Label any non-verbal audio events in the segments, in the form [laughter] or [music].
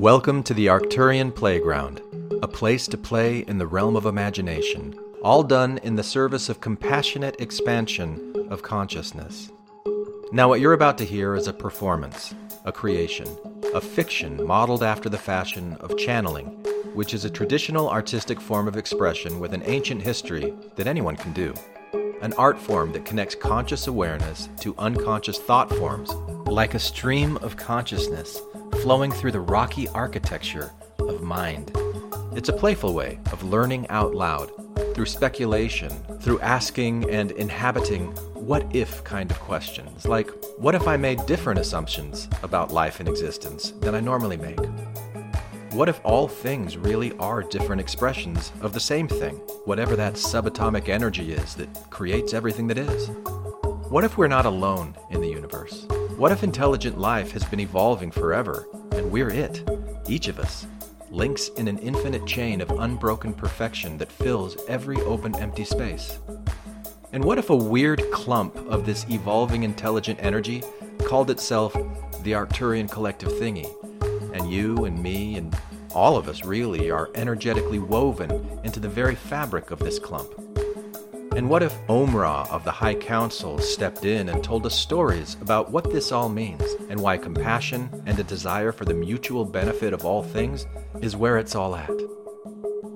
Welcome to the Arcturian Playground, a place to play in the realm of imagination, all done in the service of compassionate expansion of consciousness. Now, what you're about to hear is a performance, a creation, a fiction modeled after the fashion of channeling, which is a traditional artistic form of expression with an ancient history that anyone can do. An art form that connects conscious awareness to unconscious thought forms, like a stream of consciousness flowing through the rocky architecture of mind. It's a playful way of learning out loud, through speculation, through asking and inhabiting what if kind of questions, like what if I made different assumptions about life and existence than I normally make? What if all things really are different expressions of the same thing, whatever that subatomic energy is that creates everything that is? What if we're not alone in the universe? What if intelligent life has been evolving forever and we're it, each of us, links in an infinite chain of unbroken perfection that fills every open empty space? And what if a weird clump of this evolving intelligent energy called itself the Arcturian collective thingy? And you and me and all of us really are energetically woven into the very fabric of this clump. And what if Omra of the High Council stepped in and told us stories about what this all means and why compassion and a desire for the mutual benefit of all things is where it's all at?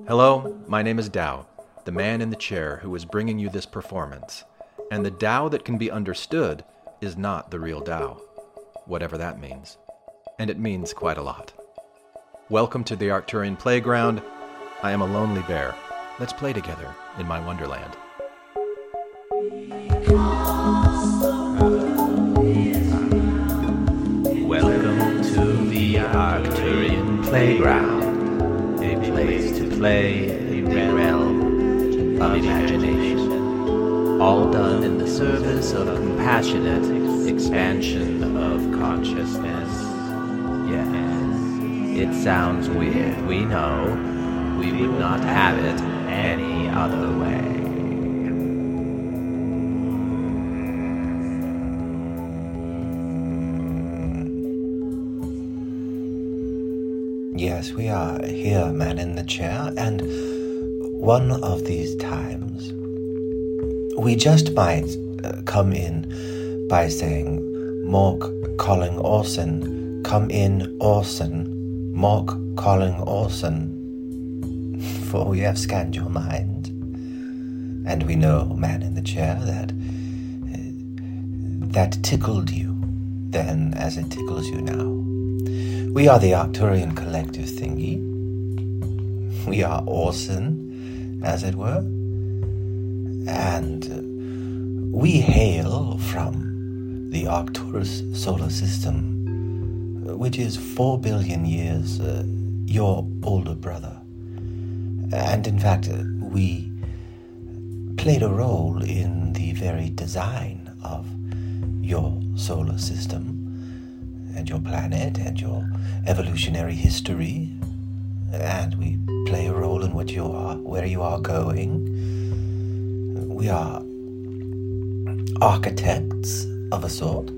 Hello, my name is Dao, the man in the chair who is bringing you this performance. And the Tao that can be understood is not the real Tao, whatever that means. And it means quite a lot. Welcome to the Arcturian Playground. I am a lonely bear. Let's play together in my wonderland. Welcome to the Arcturian Playground, a place to play in realm of imagination, all done in the service of compassionate expansion of consciousness. Yes, it sounds weird, we know. We would not have it any other way. Yes, we are here, man in the chair, and one of these times we just might uh, come in by saying, Mork calling Orson, come in Orson, Mork calling Orson, [laughs] for we have scanned your mind, and we know, man in the chair, that uh, that tickled you then as it tickles you now. We are the Arcturian collective thingy. We are Orson, as it were. And uh, we hail from the Arcturus solar system, which is four billion years uh, your older brother. And in fact, uh, we played a role in the very design of your solar system and your planet and your evolutionary history, and we play a role in what you are, where you are going. We are architects of a sort,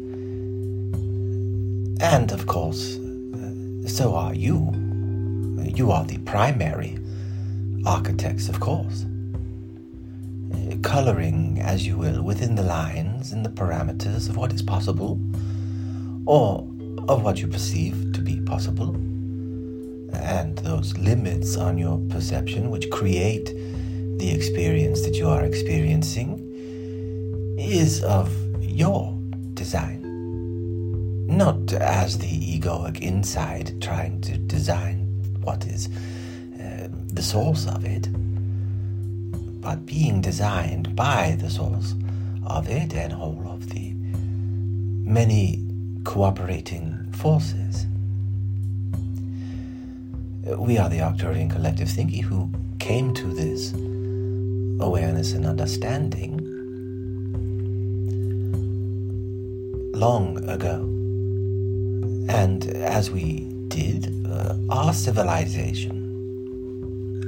and of course, uh, so are you. You are the primary architects, of course. Coloring, as you will, within the lines and the parameters of what is possible, or of what you perceive to be possible, and those limits on your perception which create the experience that you are experiencing is of your design. Not as the egoic inside trying to design what is uh, the source of it, but being designed by the source of it and all of the many cooperating forces. We are the Arcturian collective thingy who came to this awareness and understanding long ago. And as we did, uh, our civilization,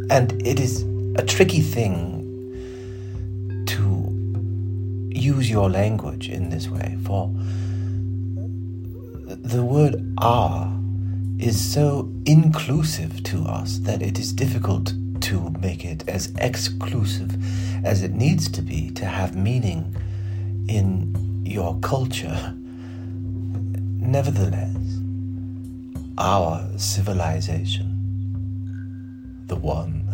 and it is a tricky thing to use your language in this way, for the word "are" is so inclusive to us that it is difficult to make it as exclusive as it needs to be to have meaning in your culture. [laughs] Nevertheless, our civilization, the one,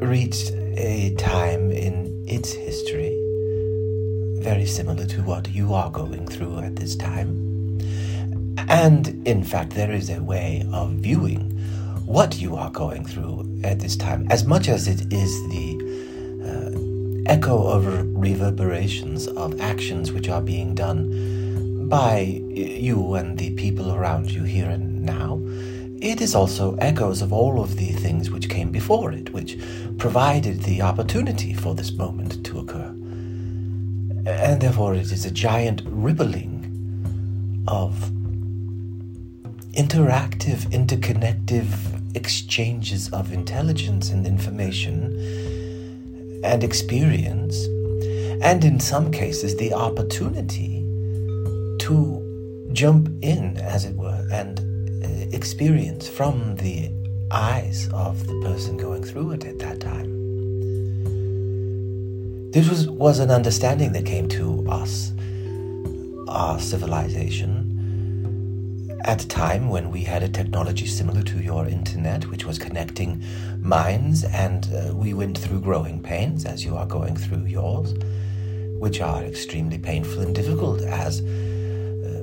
[laughs] reached a time in its history very similar to what you are going through at this time. And in fact, there is a way of viewing what you are going through at this time, as much as it is the echo of reverberations of actions which are being done by you and the people around you here and now. It is also echoes of all of the things which came before it, which provided the opportunity for this moment to occur. And therefore, it is a giant rippling of interactive, interconnective exchanges of intelligence and information and experience, and in some cases, the opportunity to jump in, as it were, and uh, experience from the eyes of the person going through it at that time. This was, was an understanding that came to us, our civilization, at a time when we had a technology similar to your internet, which was connecting minds, and uh, we went through growing pains as you are going through yours, which are extremely painful and difficult as uh,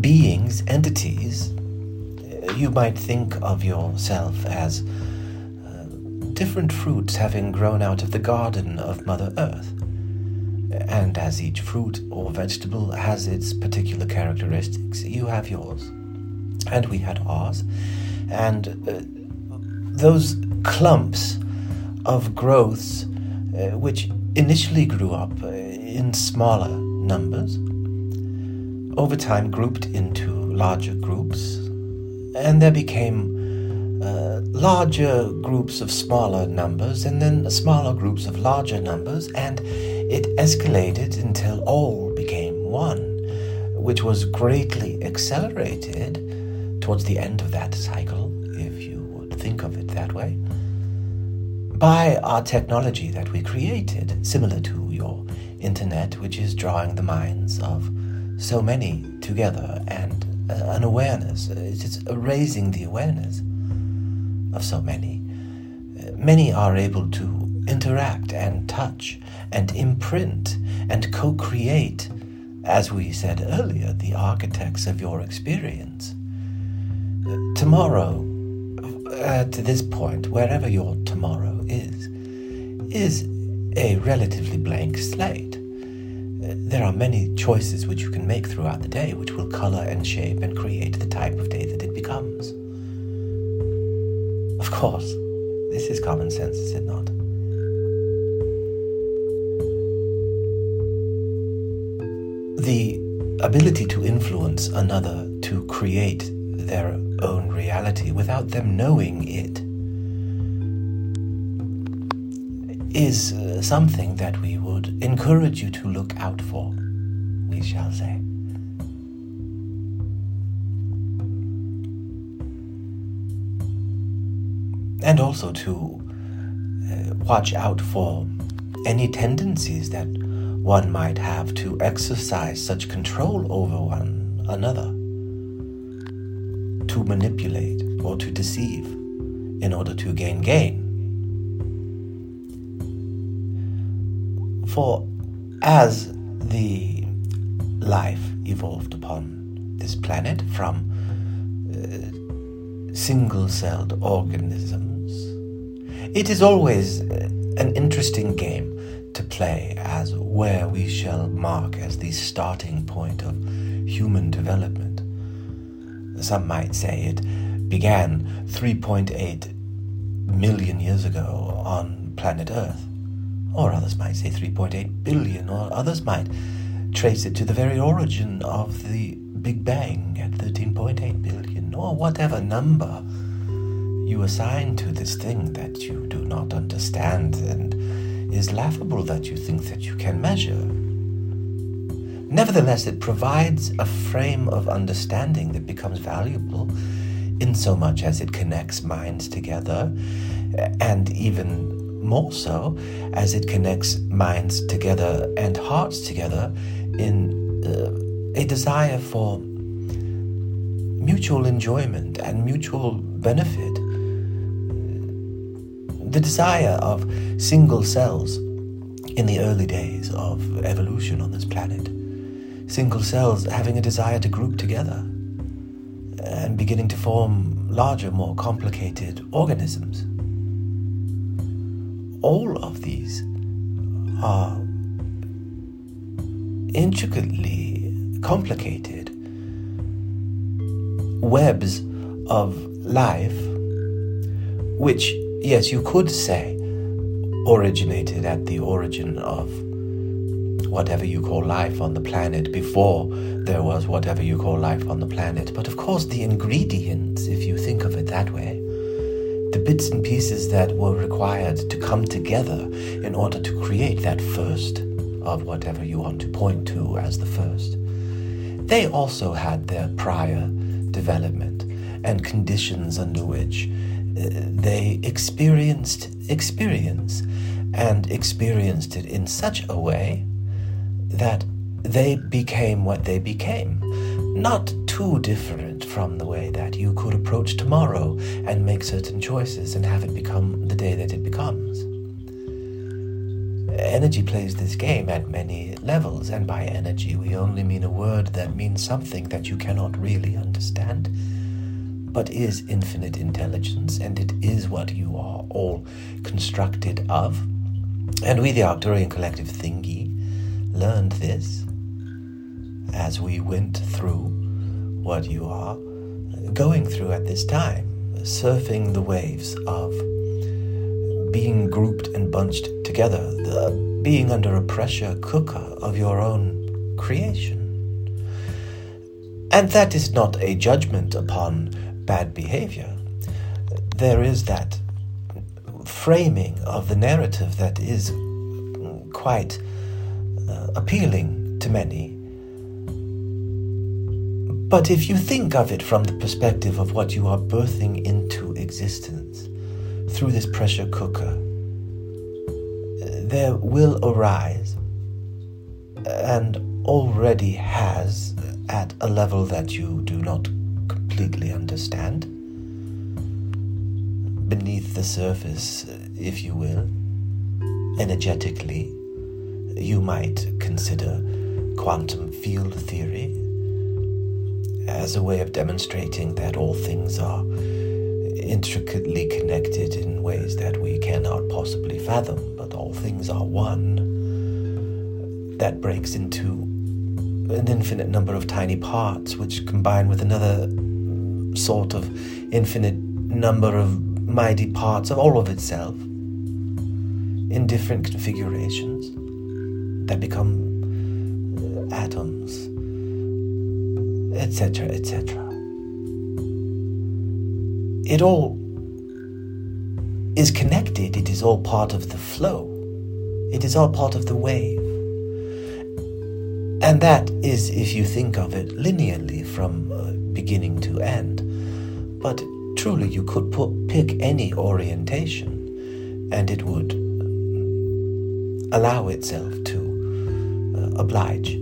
beings, entities. Uh, you might think of yourself as uh, different fruits having grown out of the garden of Mother Earth and as each fruit or vegetable has its particular characteristics, you have yours. And we had ours. And uh, those clumps of growths, uh, which initially grew up uh, in smaller numbers, over time grouped into larger groups, and there became uh, larger groups of smaller numbers, and then smaller groups of larger numbers, and it escalated until all became one, which was greatly accelerated towards the end of that cycle, if you would think of it that way, by our technology that we created, similar to your internet, which is drawing the minds of so many together and uh, an awareness. It is raising the awareness of so many. Uh, many are able to interact and touch and imprint and co create, as we said earlier, the architects of your experience. Tomorrow, to this point, wherever your tomorrow is, is a relatively blank slate. There are many choices which you can make throughout the day which will color and shape and create the type of day that it becomes. Of course, this is common sense, is it not? The ability to influence another to create their own reality without them knowing it is uh, something that we would encourage you to look out for, we shall say. And also to uh, watch out for any tendencies that one might have to exercise such control over one another, to manipulate or to deceive in order to gain gain. For as the life evolved upon this planet from uh, single celled organisms, it is always uh, an interesting game to play as where we shall mark as the starting point of human development. Some might say it began 3.8 million years ago on planet Earth, or others might say 3.8 billion, or others might trace it to the very origin of the Big Bang at 13.8 billion, or whatever number you assign to this thing that you do not understand and is laughable that you think that you can measure. Nevertheless, it provides a frame of understanding that becomes valuable in so much as it connects minds together, and even more so as it connects minds together and hearts together in uh, a desire for mutual enjoyment and mutual benefit. The desire of single cells in the early days of evolution on this planet single cells having a desire to group together and beginning to form larger, more complicated organisms. All of these are intricately complicated webs of life, which, yes, you could say originated at the origin of whatever you call life on the planet before there was whatever you call life on the planet. But of course, the ingredients, if you think of it that way, the bits and pieces that were required to come together in order to create that first of whatever you want to point to as the first, they also had their prior development and conditions under which they experienced experience and experienced it in such a way that they became what they became. Not too different from the way that you could approach tomorrow and make certain choices and have it become the day that it becomes. Energy plays this game at many levels, and by energy we only mean a word that means something that you cannot really understand, but is infinite intelligence, and it is what you are all constructed of. And we, the Arcturian Collective Thingy, learned this as we went through what you are going through at this time, surfing the waves of being grouped and bunched together, the, being under a pressure cooker of your own creation. And that is not a judgment upon bad behavior. There is that framing of the narrative that is quite uh, appealing to many. But if you think of it from the perspective of what you are birthing into existence through this pressure cooker, there will arise and already has at a level that you do not completely understand beneath the surface, if you will, energetically you might consider quantum field theory as a way of demonstrating that all things are intricately connected in ways that we cannot possibly fathom, but all things are one. That breaks into an infinite number of tiny parts, which combine with another sort of infinite number of mighty parts of all of itself in different configurations that become atoms, etc., etc. It all is connected, it is all part of the flow, it is all part of the wave. And that is, if you think of it linearly from uh, beginning to end. But truly, you could put, pick any orientation and it would uh, allow itself to uh, oblige.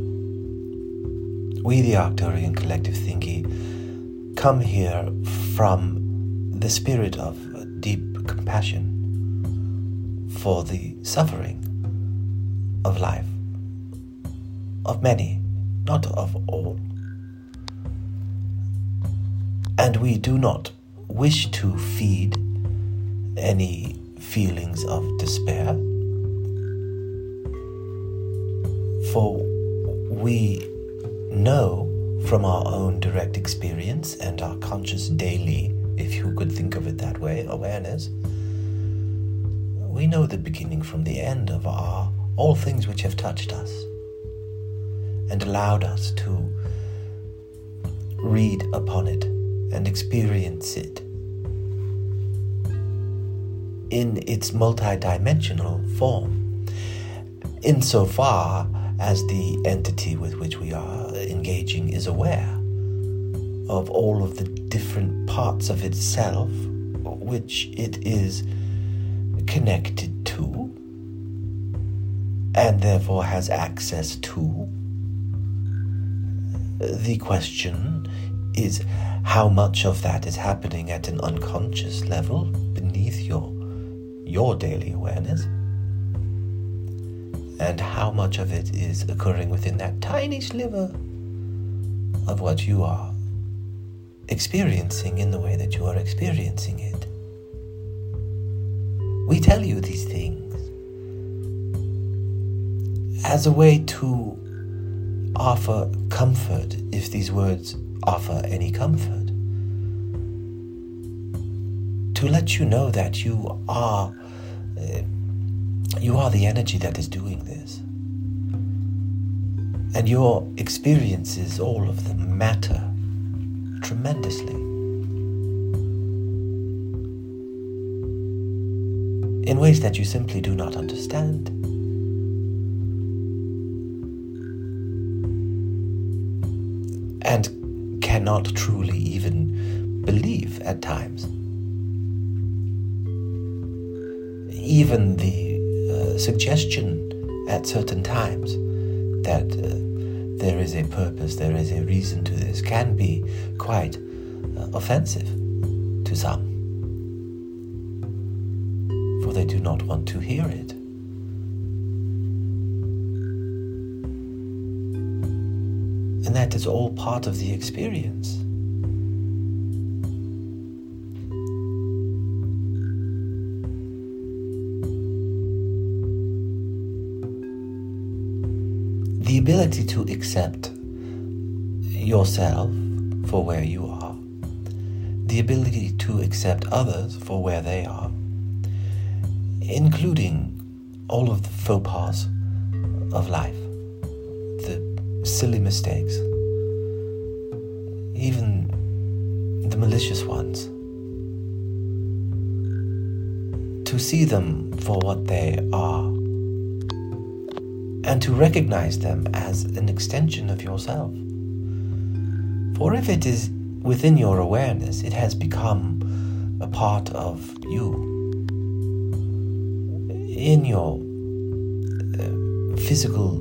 We, the Arcturian Collective Thingy, come here from the spirit of uh, deep compassion for the suffering of life, of many, not of all. And we do not wish to feed any feelings of despair. For we know from our own direct experience and our conscious daily, if you could think of it that way, awareness, we know the beginning from the end of our all things which have touched us and allowed us to read upon it and experience it in its multidimensional form, insofar as the entity with which we are engaging is aware of all of the different parts of itself which it is connected to and therefore has access to. The question is how much of that is happening at an unconscious level beneath your your daily awareness and how much of it is occurring within that tiny sliver of what you are experiencing in the way that you are experiencing it. We tell you these things as a way to offer comfort, if these words offer any comfort. To let you know that you are. Uh, you are the energy that is doing this. And your experiences, all of them, matter tremendously. In ways that you simply do not understand. And cannot truly even believe at times. Even the uh, suggestion at certain times that uh, there is a purpose, there is a reason to this, can be quite uh, offensive to some. For they do not want to hear it. Is all part of the experience. the ability to accept yourself for where you are, the ability to accept others for where they are, including all of the faux pas of life, the silly mistakes, even the malicious ones. To see them for what they are and to recognize them as an extension of yourself. For if it is within your awareness, it has become a part of you. In your uh, physical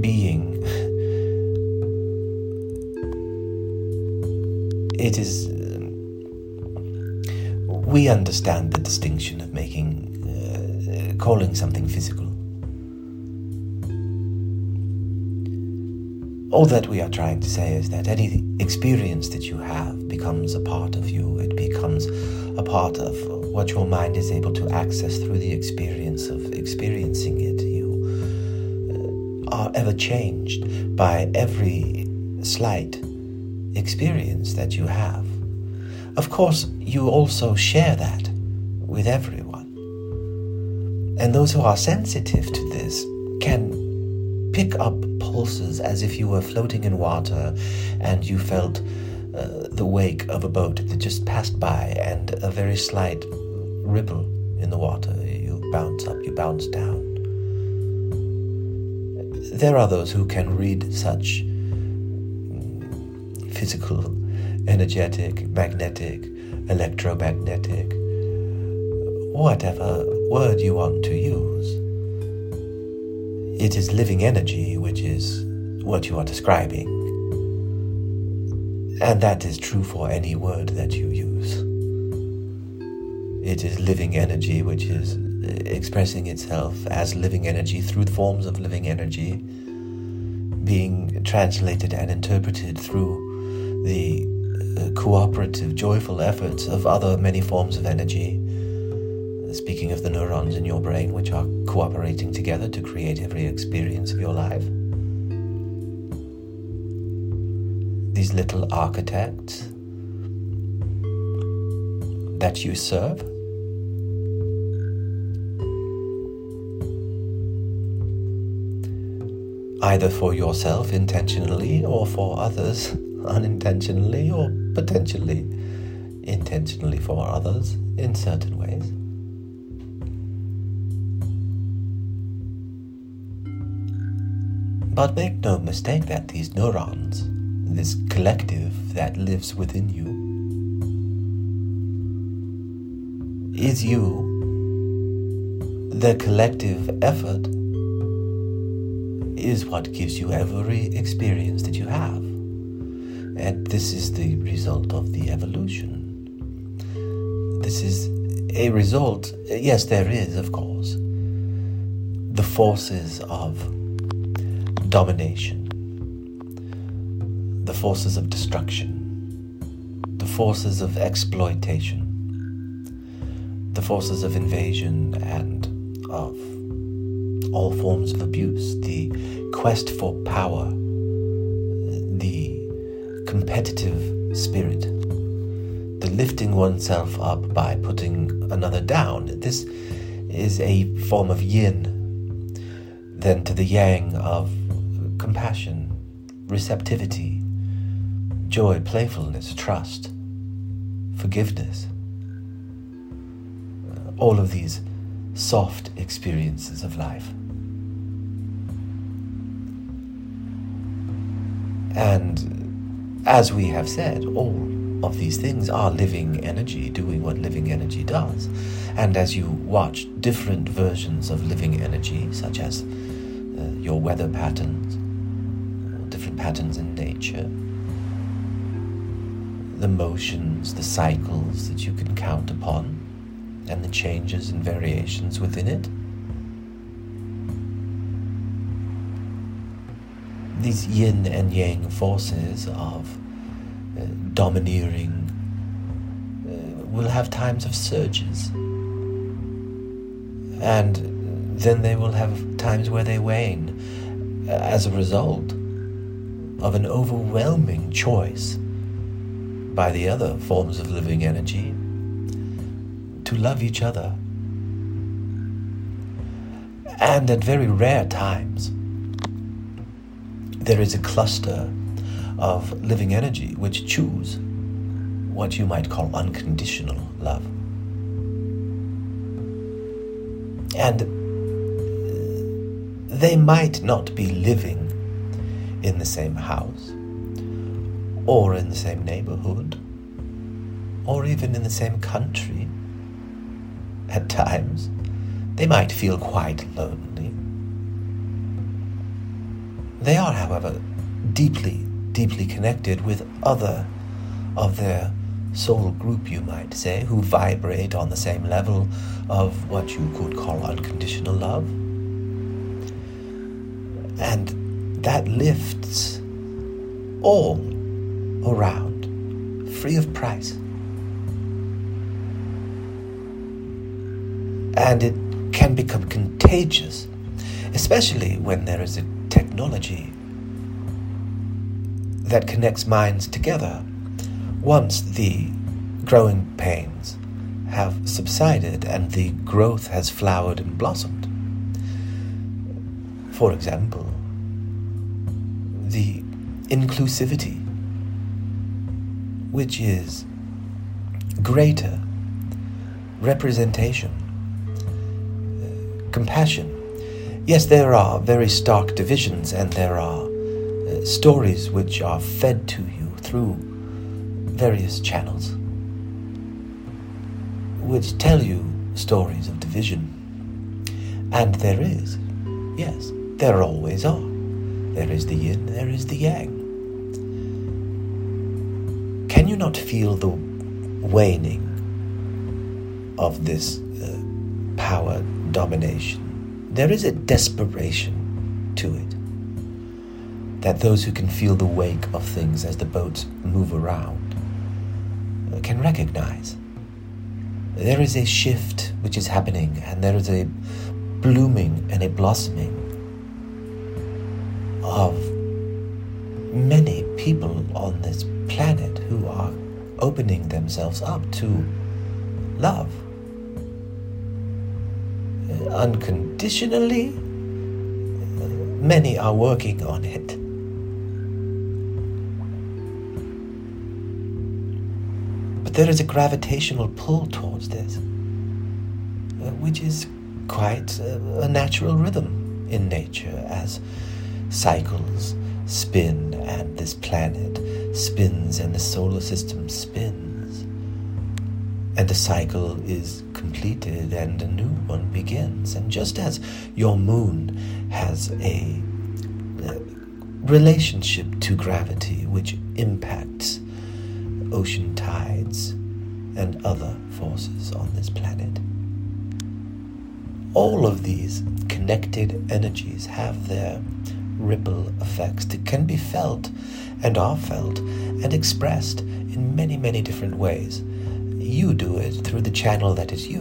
being, it is. Uh, we understand the distinction of making, uh, calling something physical All that we are trying to say is that any experience that you have becomes a part of you. It becomes a part of what your mind is able to access through the experience of experiencing it. You uh, are ever changed by every slight experience that you have. Of course, you also share that with everyone. And those who are sensitive to this can pick up pulses as if you were floating in water and you felt uh, the wake of a boat that just passed by and a very slight ripple in the water. You bounce up, you bounce down. There are those who can read such physical, energetic, magnetic, electromagnetic, whatever word you want to use it is living energy which is what you are describing. And that is true for any word that you use. It is living energy which is expressing itself as living energy through forms of living energy, being translated and interpreted through the uh, cooperative, joyful efforts of other many forms of energy Speaking of the neurons in your brain, which are cooperating together to create every experience of your life. These little architects that you serve. Either for yourself intentionally or for others unintentionally or potentially intentionally for others in certain ways. But make no mistake that these neurons, this collective that lives within you, is you. The collective effort is what gives you every experience that you have. And this is the result of the evolution. This is a result, yes, there is, of course, the forces of domination, the forces of destruction, the forces of exploitation, the forces of invasion and of all forms of abuse, the quest for power, competitive spirit, the lifting oneself up by putting another down. This is a form of yin, then to the yang of compassion, receptivity, joy, playfulness, trust, forgiveness. All of these soft experiences of life. And as we have said, all of these things are living energy doing what living energy does. And as you watch different versions of living energy, such as uh, your weather patterns, different patterns in nature, the motions, the cycles that you can count upon, and the changes and variations within it. These yin and yang forces of uh, domineering uh, will have times of surges. And then they will have times where they wane as a result of an overwhelming choice by the other forms of living energy to love each other. And at very rare times, there is a cluster of living energy which choose what you might call unconditional love. And uh, they might not be living in the same house, or in the same neighborhood, or even in the same country. At times, they might feel quite lonely. They are, however, deeply, deeply connected with other of their soul group, you might say, who vibrate on the same level of what you could call unconditional love. And that lifts all around, free of price. And it can become contagious, especially when there is a technology that connects minds together once the growing pains have subsided and the growth has flowered and blossomed. For example, the inclusivity, which is greater representation, uh, compassion. Yes, there are very stark divisions and there are uh, stories which are fed to you through various channels which tell you stories of division. And there is, yes, there always are. There is the yin, there is the yang. Can you not feel the waning of this uh, power domination? There is a desperation to it. That those who can feel the wake of things as the boats move around uh, can recognize. There is a shift which is happening, and there is a blooming and a blossoming of many people on this planet who are opening themselves up to love. Unconditionally, many are working on it. But there is a gravitational pull towards this, uh, which is quite uh, a, natural rhythm in nature as cycles spin and this planet spins and the solar system spins. And the cycle is completed and a new one begins. And just as your moon has a, a relationship to gravity which impacts ocean tides and other forces on this planet, all of these connected energies have their ripple effects that can be felt and are felt and expressed in many, many different ways. You do it through the channel that is you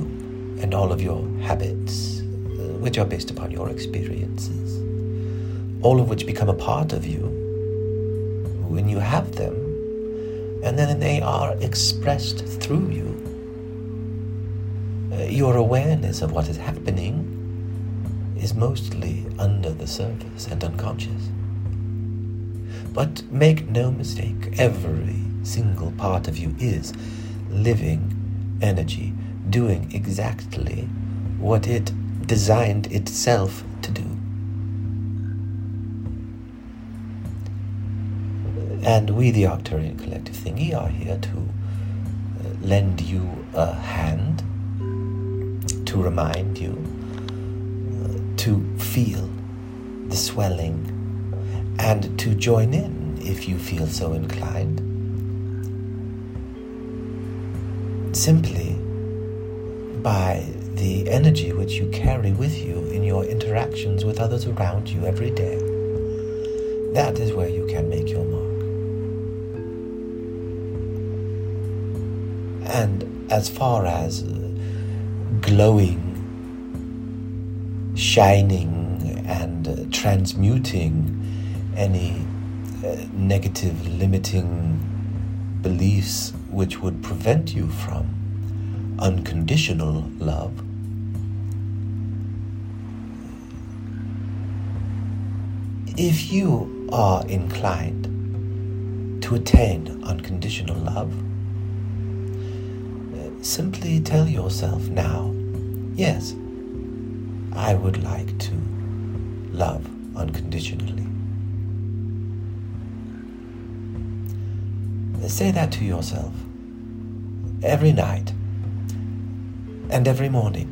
and all of your habits, uh, which are based upon your experiences, all of which become a part of you when you have them, and then they are expressed through you. Uh, your awareness of what is happening is mostly under the surface and unconscious. But make no mistake, every single part of you is living energy, doing exactly what it designed itself to do. And we, the Arcturian Collective Thingy, are here to uh, lend you a hand, to remind you, uh, to feel the swelling and to join in if you feel so inclined. Simply by the energy which you carry with you in your interactions with others around you every day. That is where you can make your mark. And as far as glowing, shining, and transmuting any uh, negative limiting beliefs which would prevent you from unconditional love. If you are inclined to attain unconditional love, simply tell yourself now, yes, I would like to love unconditionally. Say that to yourself every night and every morning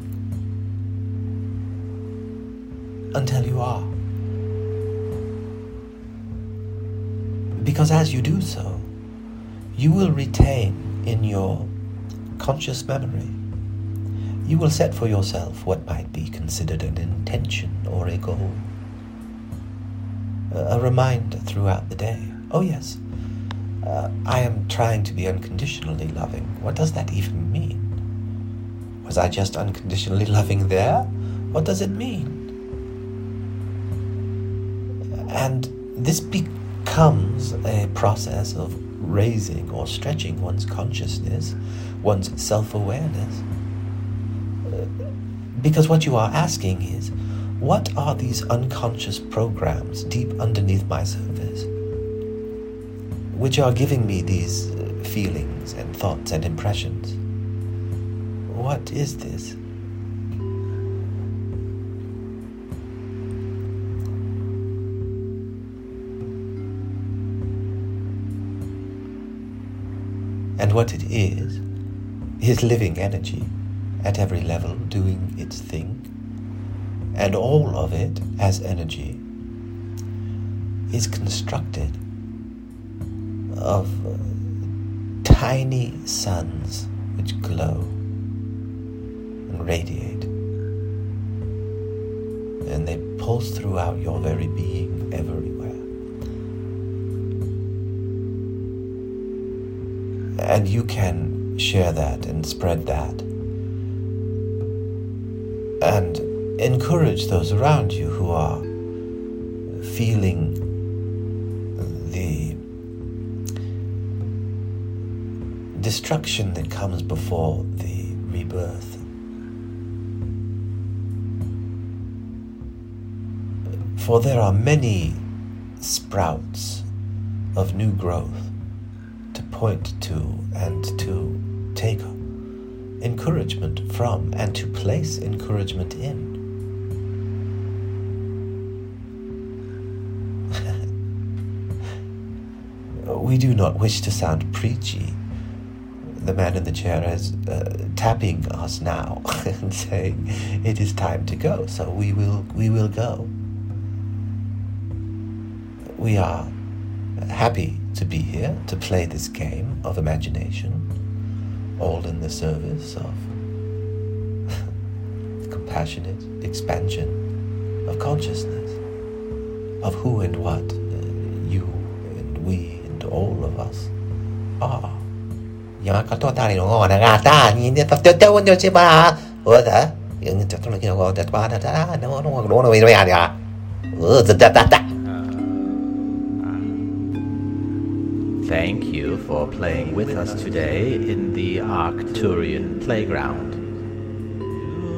until you are. Because as you do so, you will retain in your conscious memory, you will set for yourself what might be considered an intention or a goal, a reminder throughout the day. Oh, yes, uh, I am trying to be unconditionally loving. What does that even mean? Was I just unconditionally [laughs] loving there? What does it mean? And this becomes a process of raising or stretching one's consciousness, one's self awareness. Because what you are asking is, what are these unconscious programs deep underneath my surface? Which are giving me these uh, feelings and thoughts and impressions. What is this? And what it is, is living energy at every level doing its thing, and all of it as energy is constructed of tiny suns which glow and radiate. And they pulse throughout your very being everywhere. And you can share that and spread that. And encourage those around you who are feeling destruction that comes before the rebirth. For there are many sprouts of new growth to point to and to take encouragement from and to place encouragement in. [laughs] we do not wish to sound preachy, the man in the chair is uh, tapping us now [laughs] and saying it is time to go. So we will we will go. We are happy to be here to play this game of imagination, all in the service of [laughs] compassionate expansion of consciousness, of who and what uh, you and we and all of us are. Thank you for playing with us today in the Arcturian playground.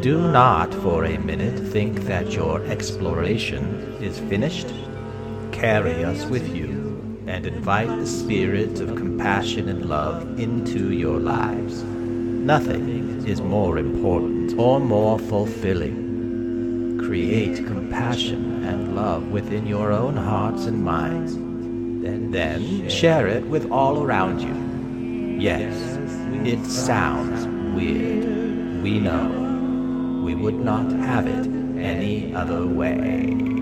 Do not for a minute think that your exploration is finished. Carry us with you and invite the spirit of compassion and love into your lives. Nothing is more important or more fulfilling. Create compassion and love within your own hearts and minds. Then then share it with all around you. Yes, it sounds weird. We know. We would not have it any other way.